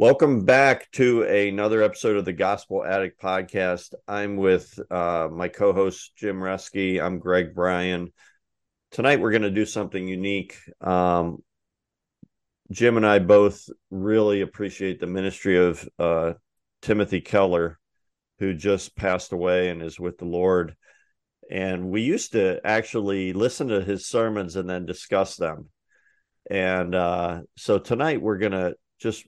Welcome back to another episode of the Gospel Addict Podcast. I'm with uh, my co host, Jim Reske. I'm Greg Bryan. Tonight, we're going to do something unique. Um, Jim and I both really appreciate the ministry of uh, Timothy Keller, who just passed away and is with the Lord. And we used to actually listen to his sermons and then discuss them. And uh, so tonight, we're going to just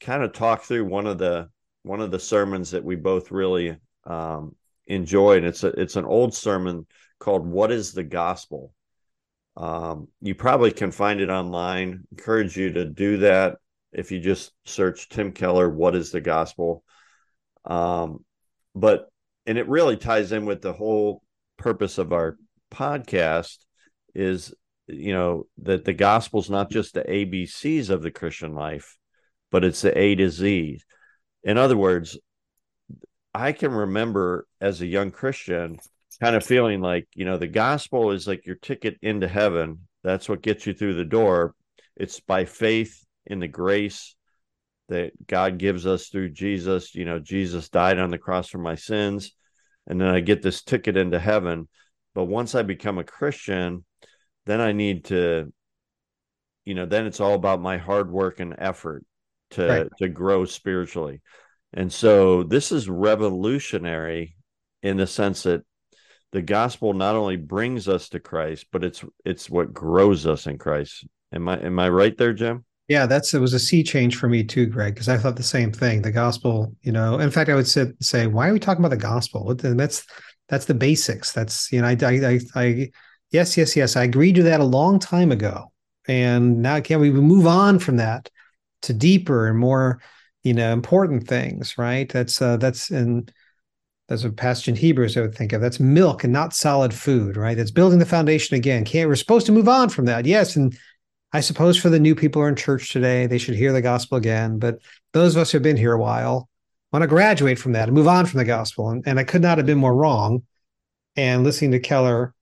kind of talk through one of the one of the sermons that we both really um, enjoyed. It's a it's an old sermon called "What Is the Gospel." Um, you probably can find it online. Encourage you to do that if you just search Tim Keller. What is the gospel? Um, but and it really ties in with the whole purpose of our podcast is you know that the gospel is not just the ABCs of the Christian life but it's the A to Z. In other words, I can remember as a young Christian kind of feeling like, you know, the gospel is like your ticket into heaven. That's what gets you through the door. It's by faith in the grace that God gives us through Jesus. You know, Jesus died on the cross for my sins. And then I get this ticket into heaven. But once I become a Christian, then I need to, you know, then it's all about my hard work and effort to right. to grow spiritually. And so this is revolutionary in the sense that the gospel not only brings us to Christ, but it's it's what grows us in Christ. Am I am I right there, Jim? Yeah, that's it was a sea change for me too, Greg, because I thought the same thing. The gospel, you know, in fact, I would say, say why are we talking about the gospel? That's that's the basics. That's you know, I, I, I, I yes, yes, yes, I agreed to that a long time ago, and now can we move on from that to deeper and more you know important things right? That's uh that's in that's a passage in hebrews i would think of. That's milk and not solid food right? That's building the foundation again. Can't we're supposed to move on from that. Yes and i suppose for the new people who are in church today they should hear the gospel again but those of us who have been here a while want to graduate from that and move on from the gospel. And, and i could not have been more wrong. And listening to keller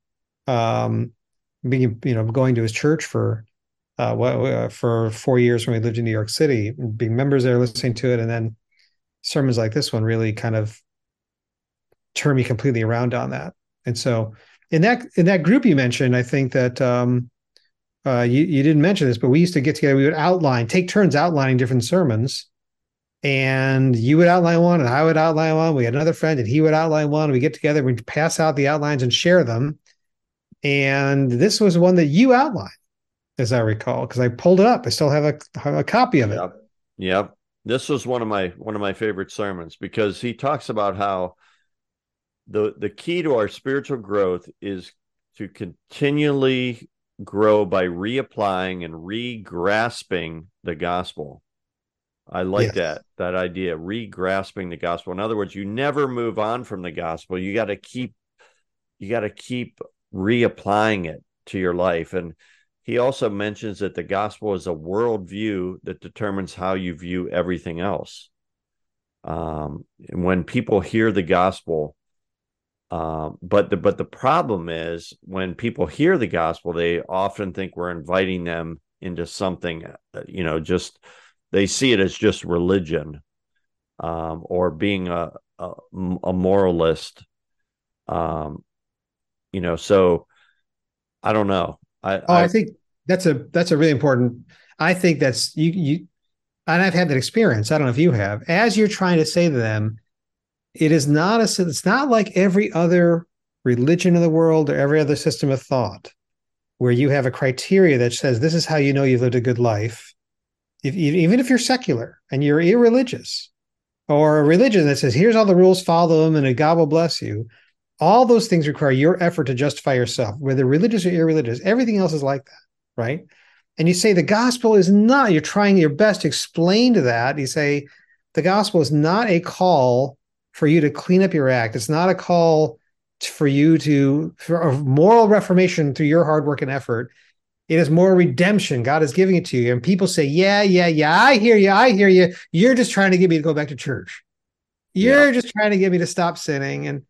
um being you know going to his church for uh, uh, for four years when we lived in New York City, being members there, listening to it, and then sermons like this one really kind of turned me completely around on that. And so, in that in that group you mentioned, I think that um, uh, you you didn't mention this, but we used to get together. We would outline, take turns outlining different sermons, and you would outline one, and I would outline one. We had another friend, and he would outline one. We get together, we pass out the outlines and share them. And this was one that you outlined as I recall, because I pulled it up. I still have a, have a copy of it. Yep. yep. This was one of my one of my favorite sermons because he talks about how the the key to our spiritual growth is to continually grow by reapplying and re-grasping the gospel. I like yes. that that idea, re-grasping the gospel. In other words, you never move on from the gospel. You got to keep you got to keep reapplying it to your life and he also mentions that the gospel is a worldview that determines how you view everything else. Um, and when people hear the gospel, uh, but the but the problem is when people hear the gospel, they often think we're inviting them into something. Uh, you know, just they see it as just religion, um, or being a, a, a moralist. Um, you know, so I don't know. I, oh, I, I think that's a that's a really important. I think that's you you, and I've had that experience. I don't know if you have. As you're trying to say to them, it is not a. It's not like every other religion in the world or every other system of thought, where you have a criteria that says this is how you know you've lived a good life. If, even if you're secular and you're irreligious, or a religion that says here's all the rules, follow them, and God will bless you. All those things require your effort to justify yourself, whether religious or irreligious. Everything else is like that, right? And you say the gospel is not, you're trying your best to explain to that. You say, the gospel is not a call for you to clean up your act. It's not a call for you to for a moral reformation through your hard work and effort. It is more redemption. God is giving it to you. And people say, Yeah, yeah, yeah, I hear you. I hear you. You're just trying to get me to go back to church. You're yeah. just trying to get me to stop sinning. And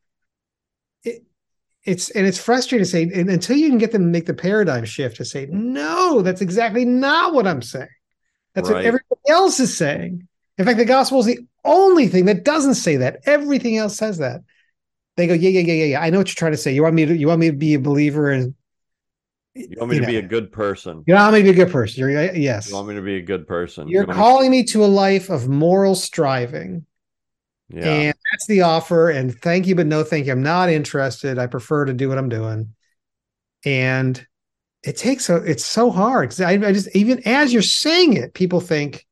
it's and it's frustrating to say and until you can get them to make the paradigm shift to say, no, that's exactly not what I'm saying. That's right. what everybody else is saying. In fact, the gospel is the only thing that doesn't say that. Everything else says that. They go, yeah, yeah, yeah, yeah, yeah. I know what you're trying to say. You want me to, you want me to be a believer and you want me you to know, be a good person. You want me to be a good person. You're, uh, yes. You want me to be a good person. You're you calling me to a life of moral striving. Yeah. And that's the offer. And thank you, but no thank you. I'm not interested. I prefer to do what I'm doing. And it takes a, it's so hard because I, I just, even as you're saying it, people think,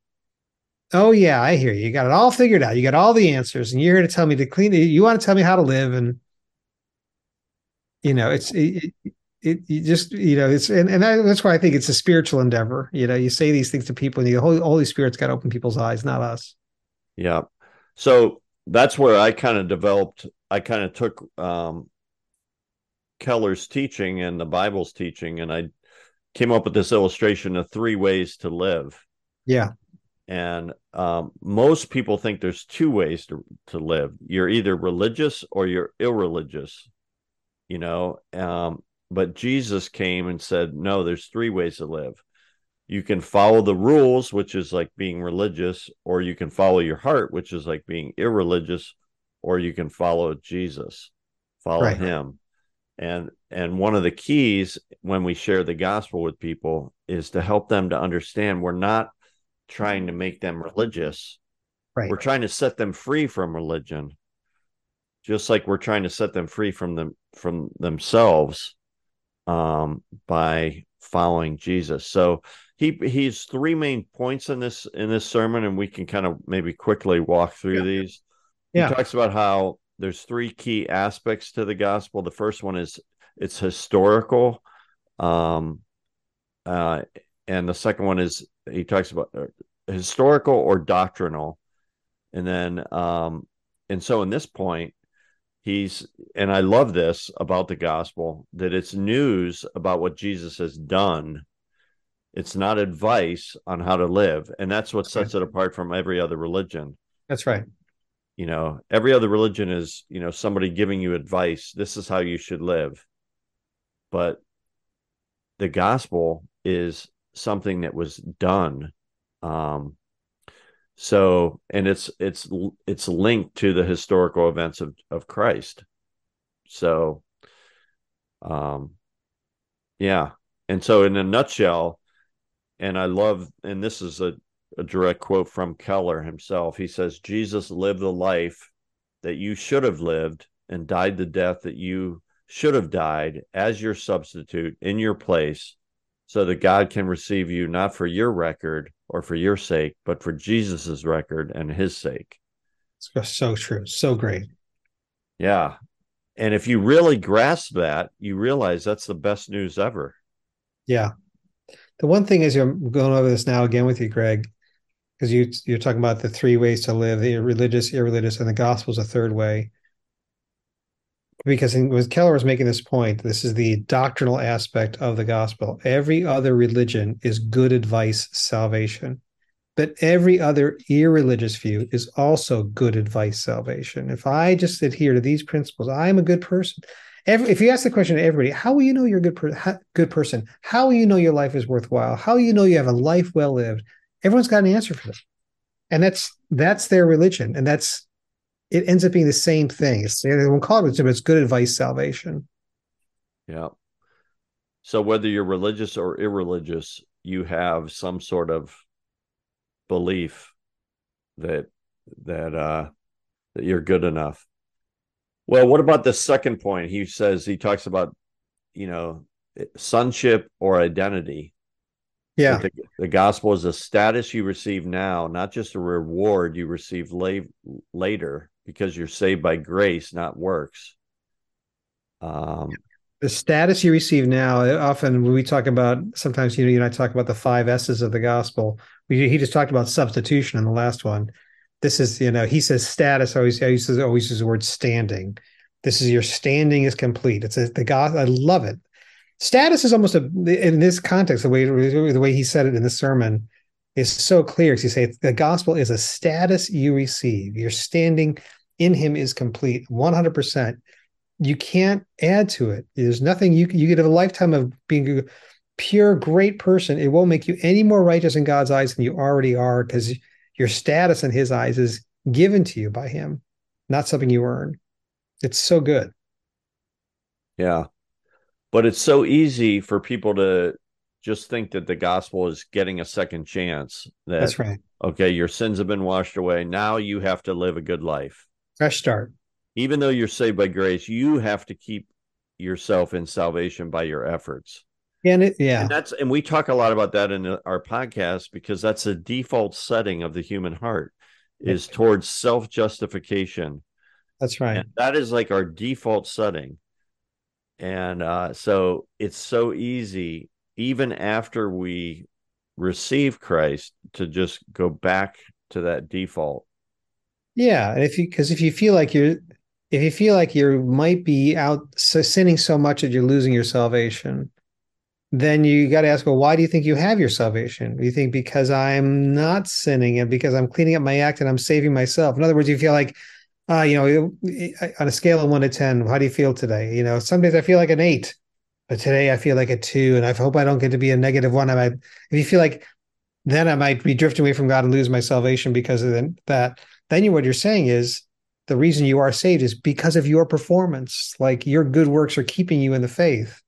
Oh yeah, I hear you. You got it all figured out. You got all the answers, and you're here to tell me to clean. You want to tell me how to live, and you know, it's it, it, it you just you know, it's and, and that's why I think it's a spiritual endeavor. You know, you say these things to people, and the Holy Holy Spirit's got to open people's eyes, not us. Yeah. So that's where I kind of developed. I kind of took um, Keller's teaching and the Bible's teaching, and I came up with this illustration of three ways to live. Yeah. And um, most people think there's two ways to, to live. You're either religious or you're irreligious, you know. Um, but Jesus came and said, no, there's three ways to live. You can follow the rules, which is like being religious, or you can follow your heart, which is like being irreligious, or you can follow Jesus, follow right. him. And and one of the keys when we share the gospel with people is to help them to understand we're not trying to make them religious. Right. We're trying to set them free from religion, just like we're trying to set them free from them from themselves um, by following Jesus. So he he's three main points in this in this sermon, and we can kind of maybe quickly walk through yeah. these. Yeah. He talks about how there's three key aspects to the gospel. The first one is it's historical. Um, uh, and the second one is he talks about uh, historical or doctrinal and then um and so in this point he's and i love this about the gospel that it's news about what jesus has done. It's not advice on how to live and that's what sets it apart from every other religion. That's right. You know every other religion is you know somebody giving you advice this is how you should live. But the gospel is something that was done um so and it's it's it's linked to the historical events of of christ. So um yeah. And so in a nutshell and i love and this is a, a direct quote from keller himself. He says jesus lived the life that you should have lived and died the death that you should have died as your substitute in your place so that God can receive you not for your record or for your sake, but for Jesus's record and his sake. It's so true. So great. Yeah. And if you really grasp that, you realize that's the best news ever. Yeah. The one thing is you're going over this now again with you, Greg, because you you're talking about the three ways to live, the religious, irreligious, and the gospel is a third way because when Keller was making this point, this is the doctrinal aspect of the gospel. Every other religion is good advice salvation, but every other irreligious view is also good advice salvation. If I just adhere to these principles, I'm a good person. Every, if you ask the question to everybody, how will you know you're a good, per, good person? How will you know your life is worthwhile? How you know you have a life well lived? Everyone's got an answer for this, and that's that's their religion, and that's it ends up being the same thing. It's, they won't call it, but it's good advice salvation. Yeah. So whether you're religious or irreligious, you have some sort of belief that that uh that you're good enough. Well, what about the second point? He says he talks about, you know, sonship or identity. Yeah. The, the, gospel is a status you receive now, not just a reward you receive la- later because you're saved by grace, not works. Um, the status you receive now, often when we talk about, sometimes you know, you and I talk about the five S's of the gospel. We, he just talked about substitution in the last one. this is you know he says status always he uses always uses the word standing this is your standing is complete it's a, the god i love it status is almost a in this context the way the way he said it in the sermon is so clear because you say the gospel is a status you receive your standing in him is complete 100% you can't add to it there's nothing you you get a lifetime of being a pure great person it won't make you any more righteous in god's eyes than you already are because your status in his eyes is given to you by him, not something you earn. It's so good. Yeah. But it's so easy for people to just think that the gospel is getting a second chance. That, That's right. Okay, your sins have been washed away. Now you have to live a good life. Fresh start. Even though you're saved by grace, you have to keep yourself in salvation by your efforts. And it, yeah, and that's and we talk a lot about that in our podcast because that's the default setting of the human heart is towards self justification. That's right. And that is like our default setting, and uh, so it's so easy even after we receive Christ to just go back to that default. Yeah, and if you because if you feel like you're if you feel like you might be out sinning so much that you're losing your salvation then you got to ask, well, why do you think you have your salvation? You think because I'm not sinning and because I'm cleaning up my act and I'm saving myself? In other words, you feel like, uh, you know, on a scale of one to 10, how do you feel today? You know, some days I feel like an eight, but today I feel like a two. And I hope I don't get to be a negative one. I might, if you feel like then I might be drifting away from God and lose my salvation because of that, then you, what you're saying is the reason you are saved is because of your performance. Like your good works are keeping you in the faith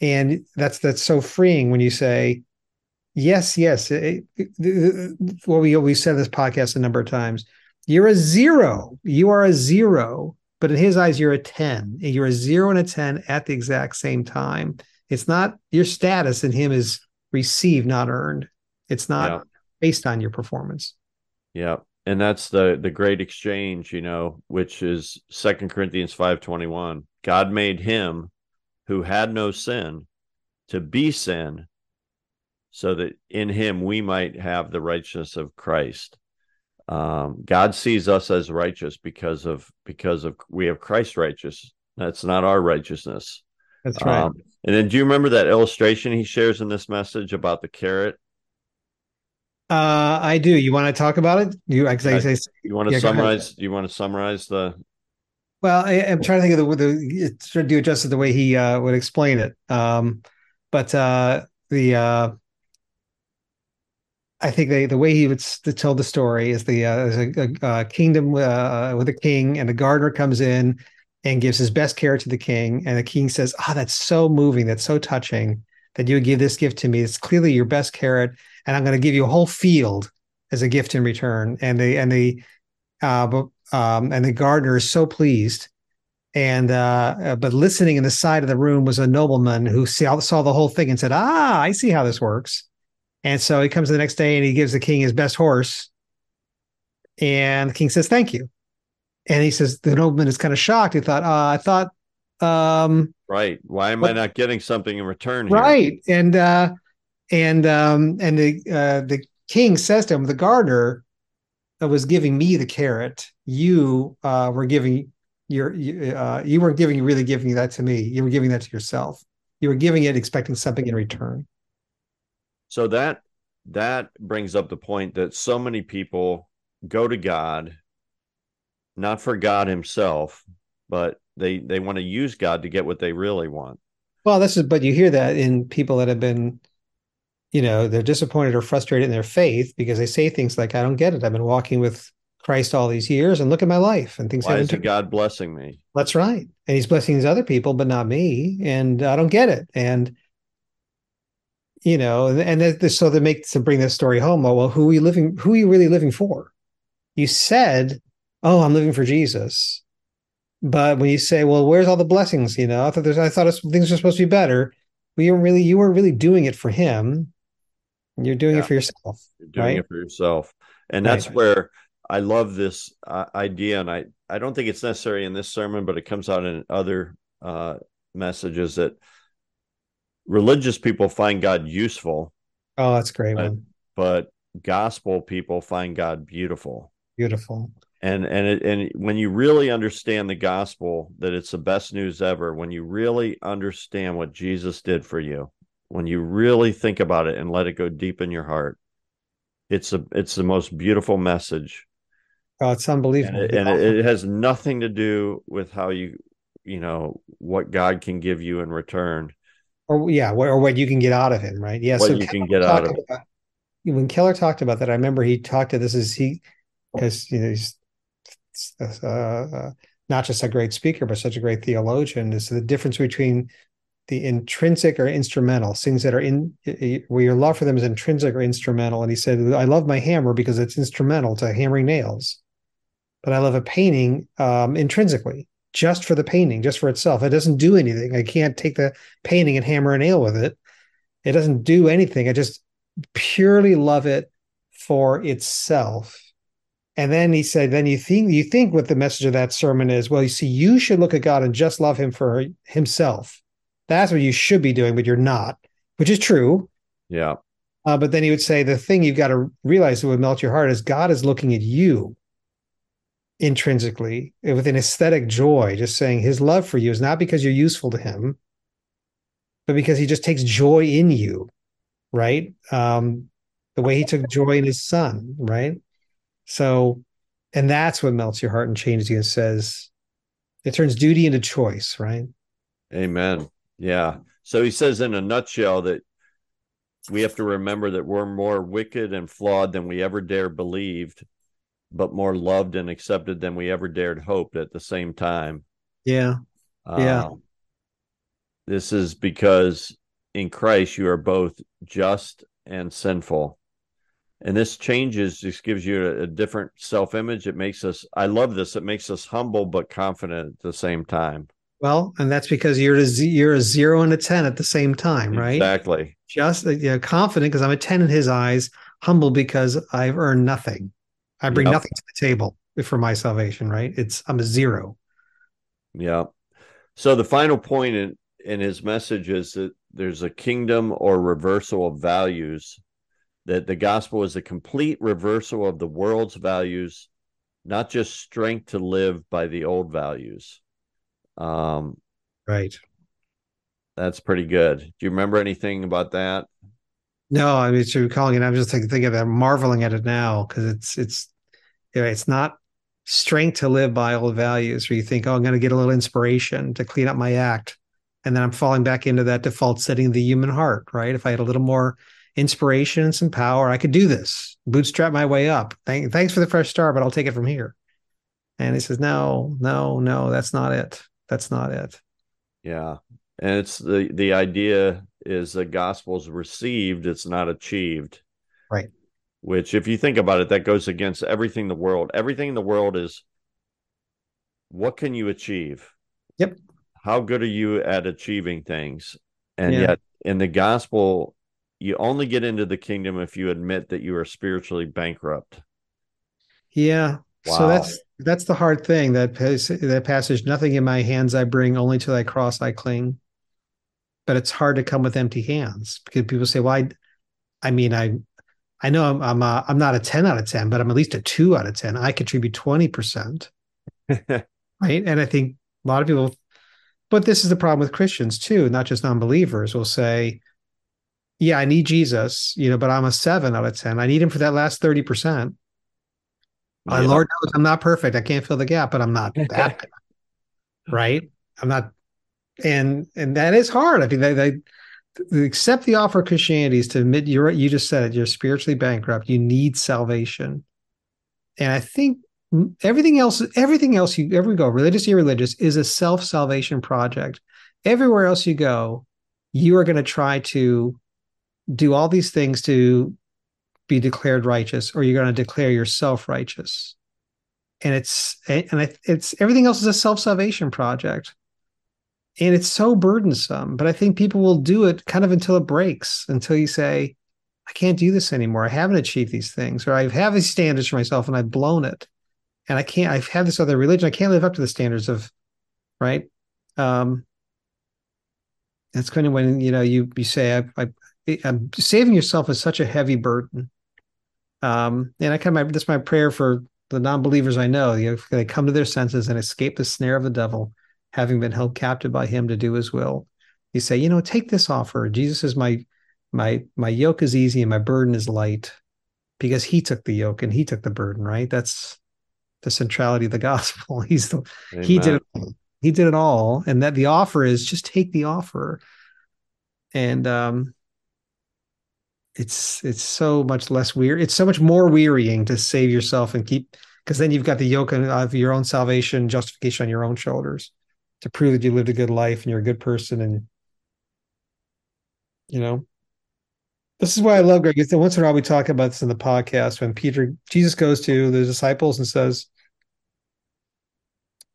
and that's that's so freeing when you say yes yes what we always said this podcast a number of times you're a zero you are a zero but in his eyes you're a 10 you're a zero and a 10 at the exact same time. It's not your status in him is received not earned. It's not yeah. based on your performance. Yeah. And that's the the great exchange you know which is second corinthians 521 god made him who had no sin to be sin so that in him we might have the righteousness of Christ. Um, God sees us as righteous because of because of we have Christ righteous. That's not our righteousness. That's right. Um, and then do you remember that illustration he shares in this message about the carrot? Uh, I do. You want to talk about it? You, I, I, I, you want to yeah, summarize? You want to summarize the well, I, am trying to think of the, the trying to do it just the way he uh, would explain it. Um, but uh, the uh, I think they, the way he would tell the story is the uh, a, a, a, kingdom uh, with a king, and the gardener comes in and gives his best carrot to the king, and the king says, "Ah, oh, that's so moving, that's so touching that you would give this gift to me. It's clearly your best carrot, and I'm going to give you a whole field as a gift in return." And the and the uh, um, and the gardener is so pleased. And uh, uh, but listening in the side of the room was a nobleman who saw, saw the whole thing and said, "Ah, I see how this works." And so he comes the next day and he gives the king his best horse. And the king says, "Thank you." And he says the nobleman is kind of shocked. He thought, uh, "I thought, um, right? Why am I not getting something in return?" Here? Right, and uh, and um, and the uh, the king says to him, the gardener, was giving me the carrot, you uh, were giving your you, uh, you weren't giving really giving that to me. You were giving that to yourself. You were giving it expecting something in return. So that that brings up the point that so many people go to God not for God himself, but they they want to use God to get what they really want. Well, this is but you hear that in people that have been you know they're disappointed or frustrated in their faith because they say things like i don't get it. I've been walking with christ all these years and look at my life and things why is god blessing me? That's right. And he's blessing these other people but not me. And i don't get it. And you know and th- so they make to bring this story home oh, well who are you living who are you really living for you said oh i'm living for jesus but when you say well where's all the blessings you know i thought there's i thought things were supposed to be better we weren't really you weren't really doing it for him you're doing yeah. it for yourself. You're doing right? it for yourself. And that's right. where I love this uh, idea. And I, I don't think it's necessary in this sermon, but it comes out in other uh, messages that religious people find God useful. Oh, that's great but, but gospel people find God beautiful. Beautiful. And and it, and when you really understand the gospel, that it's the best news ever. When you really understand what Jesus did for you, when you really think about it and let it go deep in your heart, it's a it's the most beautiful message. Oh, it's unbelievable. And, it, and it has nothing to do with how you you know what God can give you in return or yeah, or what you can get out of him, right? Yeah, what so you Keller can get out of about, when Keller talked about that, I remember he talked to this is he because you know he's uh, uh, not just a great speaker but such a great theologian. Is the difference between the intrinsic or instrumental things that are in where your love for them is intrinsic or instrumental. And he said, I love my hammer because it's instrumental to hammering nails, but I love a painting um, intrinsically just for the painting, just for itself. It doesn't do anything. I can't take the painting and hammer a nail with it. It doesn't do anything. I just purely love it for itself. And then he said, then you think you think what the message of that sermon is, well, you see, you should look at God and just love him for himself. That's what you should be doing, but you're not, which is true. Yeah. Uh, but then he would say the thing you've got to realize that would melt your heart is God is looking at you intrinsically with an aesthetic joy, just saying his love for you is not because you're useful to him, but because he just takes joy in you, right? Um, the way he took joy in his son, right? So, and that's what melts your heart and changes you and says, it turns duty into choice, right? Amen. Yeah. So he says in a nutshell that we have to remember that we're more wicked and flawed than we ever dare believed but more loved and accepted than we ever dared hope at the same time. Yeah. Yeah. Um, this is because in Christ you are both just and sinful. And this changes, just gives you a, a different self image. It makes us, I love this, it makes us humble but confident at the same time. Well, and that's because you're a, you're a zero and a 10 at the same time, right? Exactly. Just you know, confident because I'm a 10 in his eyes, humble because I've earned nothing. I bring yep. nothing to the table for my salvation, right? It's I'm a zero. Yeah. So the final point in, in his message is that there's a kingdom or reversal of values, that the gospel is a complete reversal of the world's values, not just strength to live by the old values. Um, right. That's pretty good. Do you remember anything about that? No, I mean, you're calling it. I'm just thinking, thinking about marveling at it now because it's it's it's not strength to live by old values where you think, oh, I'm going to get a little inspiration to clean up my act, and then I'm falling back into that default setting of the human heart. Right? If I had a little more inspiration and some power, I could do this. Bootstrap my way up. Thank, thanks for the fresh start, but I'll take it from here. And he says, no, no, no, that's not it. That's not it. Yeah, and it's the the idea is the gospel's received, it's not achieved. Right. Which, if you think about it, that goes against everything in the world. Everything in the world is what can you achieve? Yep. How good are you at achieving things? And yeah. yet, in the gospel, you only get into the kingdom if you admit that you are spiritually bankrupt. Yeah. Wow. So that's that's the hard thing. That that passage. Nothing in my hands I bring, only to thy cross I cling but it's hard to come with empty hands because people say, "Well, I, I mean, I, I know I'm I'm, a, I'm not a ten out of ten, but I'm at least a two out of ten. I contribute twenty percent, right?" And I think a lot of people, but this is the problem with Christians too, not just non-believers. Will say, "Yeah, I need Jesus, you know, but I'm a seven out of ten. I need him for that last thirty percent." Yeah. Lord knows I'm not perfect. I can't fill the gap, but I'm not that right? I'm not and and that is hard. I mean, they, they, they accept the offer of Christianity is to admit you're you just said it. You're spiritually bankrupt. You need salvation, and I think everything else, everything else you ever go, religious, or irreligious, is a self salvation project. Everywhere else you go, you are going to try to do all these things to be declared righteous, or you're going to declare yourself righteous. And it's and it's everything else is a self salvation project and it's so burdensome but i think people will do it kind of until it breaks until you say i can't do this anymore. I haven't achieved these things or i have these standards for myself and i've blown it. And i can't i've had this other religion. I can't live up to the standards of right? Um that's kind of when you know you you say I, I i'm saving yourself is such a heavy burden. Um and i kind of my, that's my prayer for the non-believers I know, you know, they come to their senses and escape the snare of the devil, having been held captive by him to do his will. You say, you know, take this offer. Jesus is my my my yoke is easy and my burden is light because he took the yoke and he took the burden, right? That's the centrality of the gospel. He's the Amen. he did it. He did it all. And that the offer is just take the offer. And um it's it's so much less weird. It's so much more wearying to save yourself and keep because then you've got the yoke of your own salvation, justification on your own shoulders to prove that you lived a good life and you're a good person and you know this is why I love Greg. Once in a while we talk about this in the podcast when Peter Jesus goes to the disciples and says,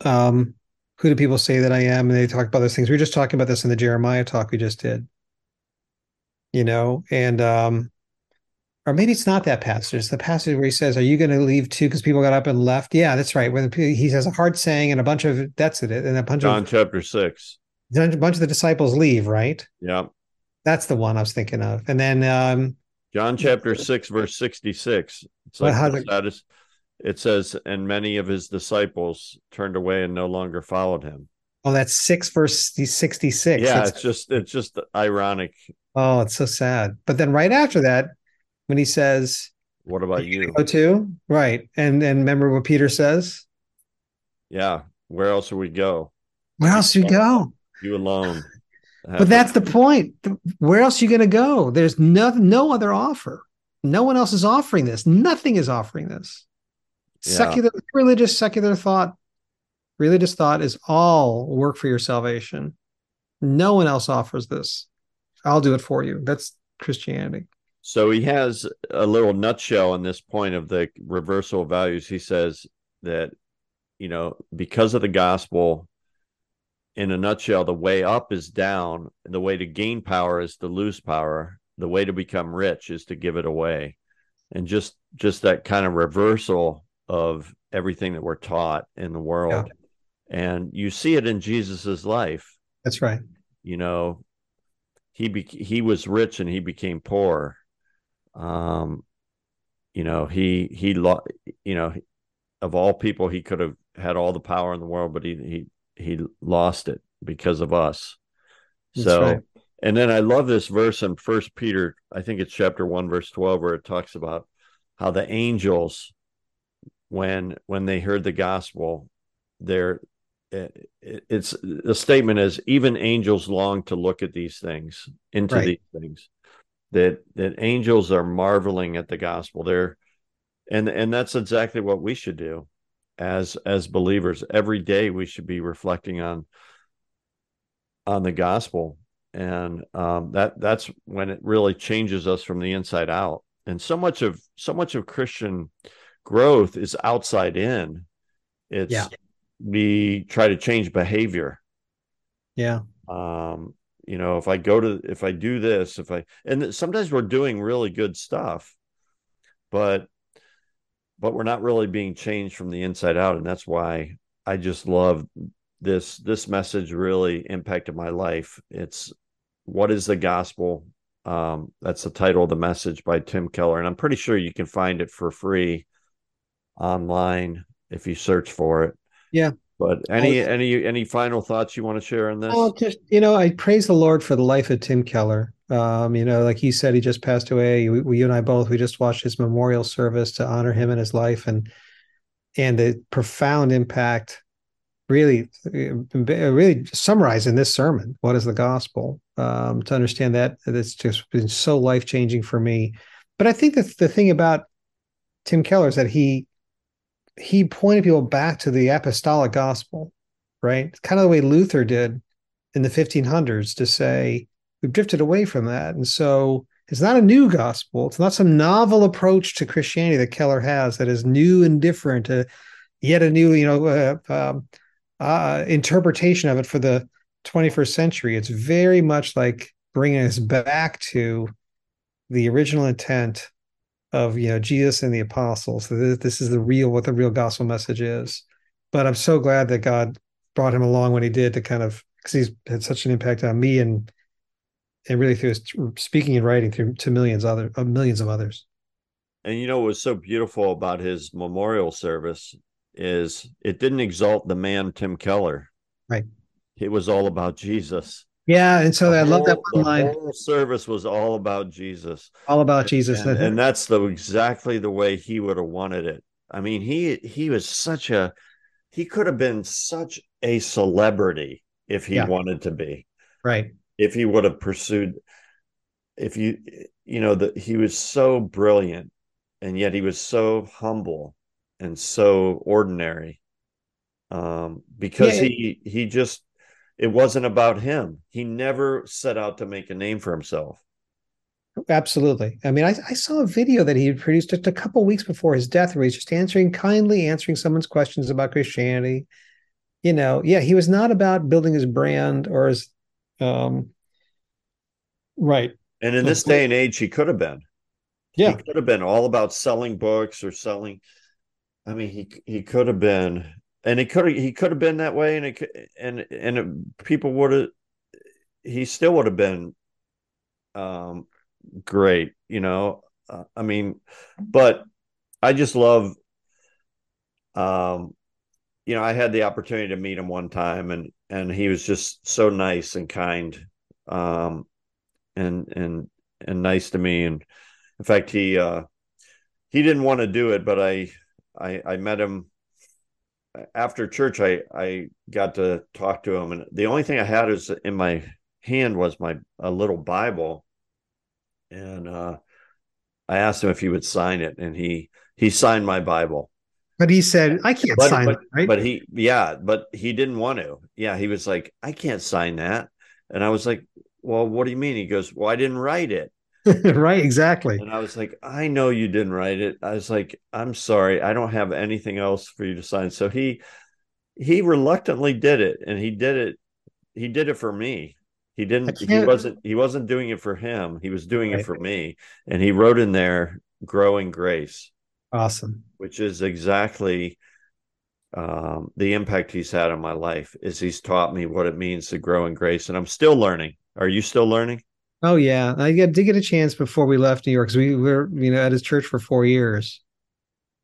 um, who do people say that I am? And they talk about those things. We were just talking about this in the Jeremiah talk we just did you know, and um, or maybe it's not that passage. It's the passage where he says, "Are you going to leave too?" Because people got up and left. Yeah, that's right. When he says a hard saying and a bunch of that's it, and a bunch John of chapter six. A bunch of the disciples leave, right? Yeah, that's the one I was thinking of. And then um, John chapter six, verse sixty-six. It's like well, it, it says, "And many of his disciples turned away and no longer followed him." Oh, that's six verse sixty six. Yeah, it's just it's just ironic. Oh, it's so sad. But then right after that, when he says, "What about you?" Go to right, and and remember what Peter says. Yeah, where else would we go? Where else you go? You alone. But that's the point. Where else are you going to go? There's no no other offer. No one else is offering this. Nothing is offering this. Yeah. Secular, religious, secular thought Religious thought is all work for your salvation. No one else offers this. I'll do it for you. That's Christianity. So he has a little nutshell on this point of the reversal of values. He says that, you know, because of the gospel, in a nutshell, the way up is down, the way to gain power is to lose power. The way to become rich is to give it away. And just just that kind of reversal of everything that we're taught in the world. Yeah and you see it in Jesus's life. That's right. You know, he be- he was rich and he became poor. Um, you know, he he lo- you know, of all people, he could have had all the power in the world, but he he he lost it because of us. That's so, right. and then I love this verse in First Peter. I think it's chapter one, verse twelve, where it talks about how the angels, when when they heard the gospel, they're it's the statement is even angels long to look at these things into right. these things that that angels are marveling at the gospel. They're and and that's exactly what we should do as as believers. Every day we should be reflecting on on the gospel. And um, that that's when it really changes us from the inside out. And so much of so much of christian growth is outside in. It's yeah. we try to change behavior. Yeah. Um, you know, if I go to if I do this, if I and sometimes we're doing really good stuff, but but we're not really being changed from the inside out. And that's why I just love this this message really impacted my life. It's what is the gospel? Um, that's the title of the message by Tim Keller, and I'm pretty sure you can find it for free online if you search for it. Yeah. But any well, any any final thoughts you want to share on this? Well, just you know, I praise the Lord for the life of Tim Keller. Um, you know, like he said, he just passed away. We, we, you and I both, we just watched his memorial service to honor him and his life, and and the profound impact. Really, really summarizing this sermon. What is the gospel? Um, to understand that, it's just been so life changing for me. But I think that the thing about Tim Keller is that he he pointed people back to the apostolic gospel, right? Kind of the way Luther did in the 1500s to say we've drifted away from that. And so it's not a new gospel. It's not some novel approach to Christianity that Keller has that is new and different, uh, yet a new, you know, uh, um, uh, interpretation of it for the 21st century. It's very much like bringing us back to the original intent of you know Jesus and the apostles. This is the real what the real gospel message is. But I'm so glad that God brought him along when he did to kind of because he's had such an impact on me and and really through his speaking and writing through to millions other uh, millions of others. and you know what was so beautiful about his memorial service is it didn't exalt the man Tim Keller. Right. It was all about Jesus. Yeah, and so The I love that whole- one the line. whole service was all about Jesus. All about Jesus. and, and that's the exactly the way he would have wanted it. I mean, he he was such a he could have been such a celebrity if he Yeah. wanted to be. right. If he would have pursued if you you know that he was so brilliant and yet he was so humble and so ordinary. Um because Yeah, he he just it wasn't about him. He never set out to make a name for himself. Absolutely. I mean, I, I saw a video that he had produced just a couple weeks before his death where he's just answering kindly answering someone's questions about Christianity. You know, yeah, he was not about building his brand or his um right. And in this day and age, he could have been. Yeah. He could have been all about selling books or selling. I mean, he he could have been, and he could he could have been that way, and it and and it, people would have. He still would have been, um, great. You know, uh, I mean, but I just love. Um, you know, I had the opportunity to meet him one time, and and he was just so nice and kind. Um, and and and nice to me and in fact he uh he didn't want to do it but i i i met him after church i i got to talk to him and the only thing i had is in my hand was my a little bible. And uh i asked him if he would sign it and he he signed my bible. But he said, I can't but, sign but, it, right? but he yeah but he didn't want to. Yeah he was like i can't sign that. And i was like well what do you mean? He goes well i didn't write it right, exactly. and i was like i know you didn't write it i was like i'm sorry i don't have anything else for you to sign so he he reluctantly did it and he did it he did it for me he didn't he wasn't he wasn't doing it for him he was doing Right. it for me and he wrote in there growing grace Awesome. which is exactly um, the impact he's had on my life is he's taught me what it means to grow in grace and i'm still learning are you still learning Oh yeah, I did get a chance before we left New York because we were, you know, at his church for four years,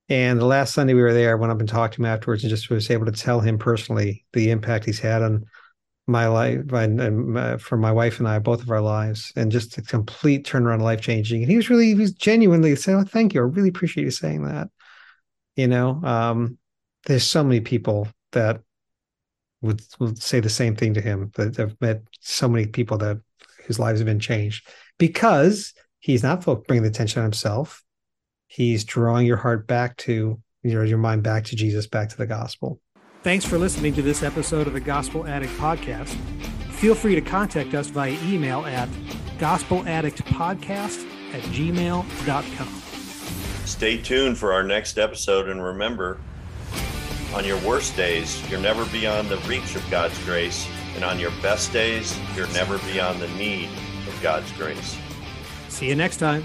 and the last Sunday we were there, I went up and talked to him afterwards, and just was able to tell him personally the impact he's had on my life and, and my, for my wife and I, both of our lives, and just a complete turnaround, life changing. And he was really, he was genuinely saying, "Oh, thank you, I really appreciate you saying that." You know, um, there's so many people that would would say the same thing to him. That I've met so many people that whose lives have been changed because he's not bringing the attention on himself. He's drawing your heart back to your your mind back to Jesus, back to the gospel. Thanks for listening to this episode of the Gospel Addict Podcast. Feel free to contact us via email at gospeladdictpodcast at gmail.com. stay tuned for our next episode and remember on your worst days you're never beyond the reach of god's grace and on your best days you're never beyond the need of god's grace See you next time.